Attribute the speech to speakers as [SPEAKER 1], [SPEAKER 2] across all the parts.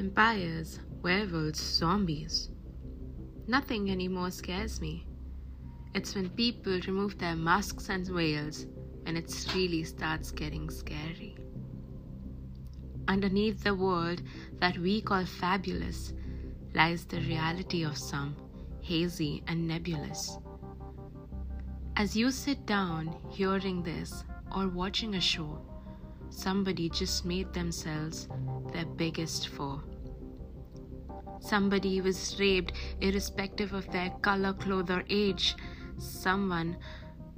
[SPEAKER 1] Vampires, werewolves, zombies. Nothing anymore scares me. It's when people remove their masks and veils when it really starts getting scary. Underneath the world that we call fabulous lies the reality of some, hazy and nebulous. As you sit down hearing this or watching a show, somebody just made themselves their biggest foe. Somebody was raped irrespective of their color, cloth, or age. Someone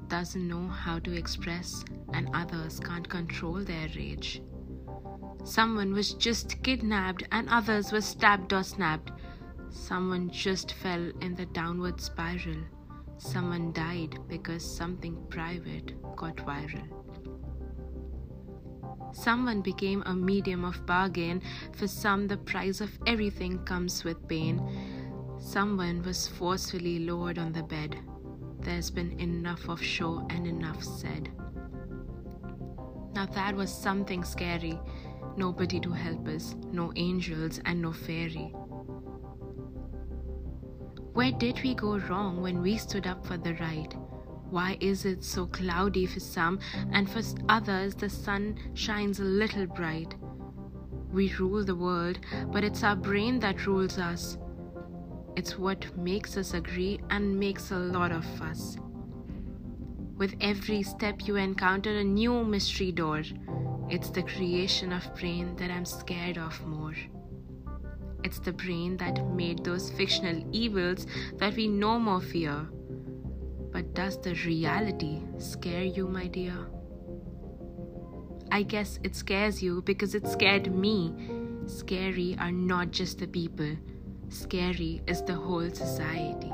[SPEAKER 1] doesn't know how to express, and others can't control their rage. Someone was just kidnapped, and others were stabbed or snapped. Someone just fell in the downward spiral. Someone died because something private got viral. Someone became a medium of bargain. For some, the price of everything comes with pain. Someone was forcefully lowered on the bed. There's been enough of show and enough said. Now that was something scary. Nobody to help us, no angels and no fairy. Where did we go wrong when we stood up for the right? Why is it so cloudy for some, and for others the sun shines a little bright? We rule the world, but it's our brain that rules us. It's what makes us agree and makes a lot of fuss. With every step, you encounter a new mystery door. It's the creation of brain that I'm scared of more. It's the brain that made those fictional evils that we no more fear. But does the reality scare you, my dear? I guess it scares you because it scared me. Scary are not just the people, scary is the whole society.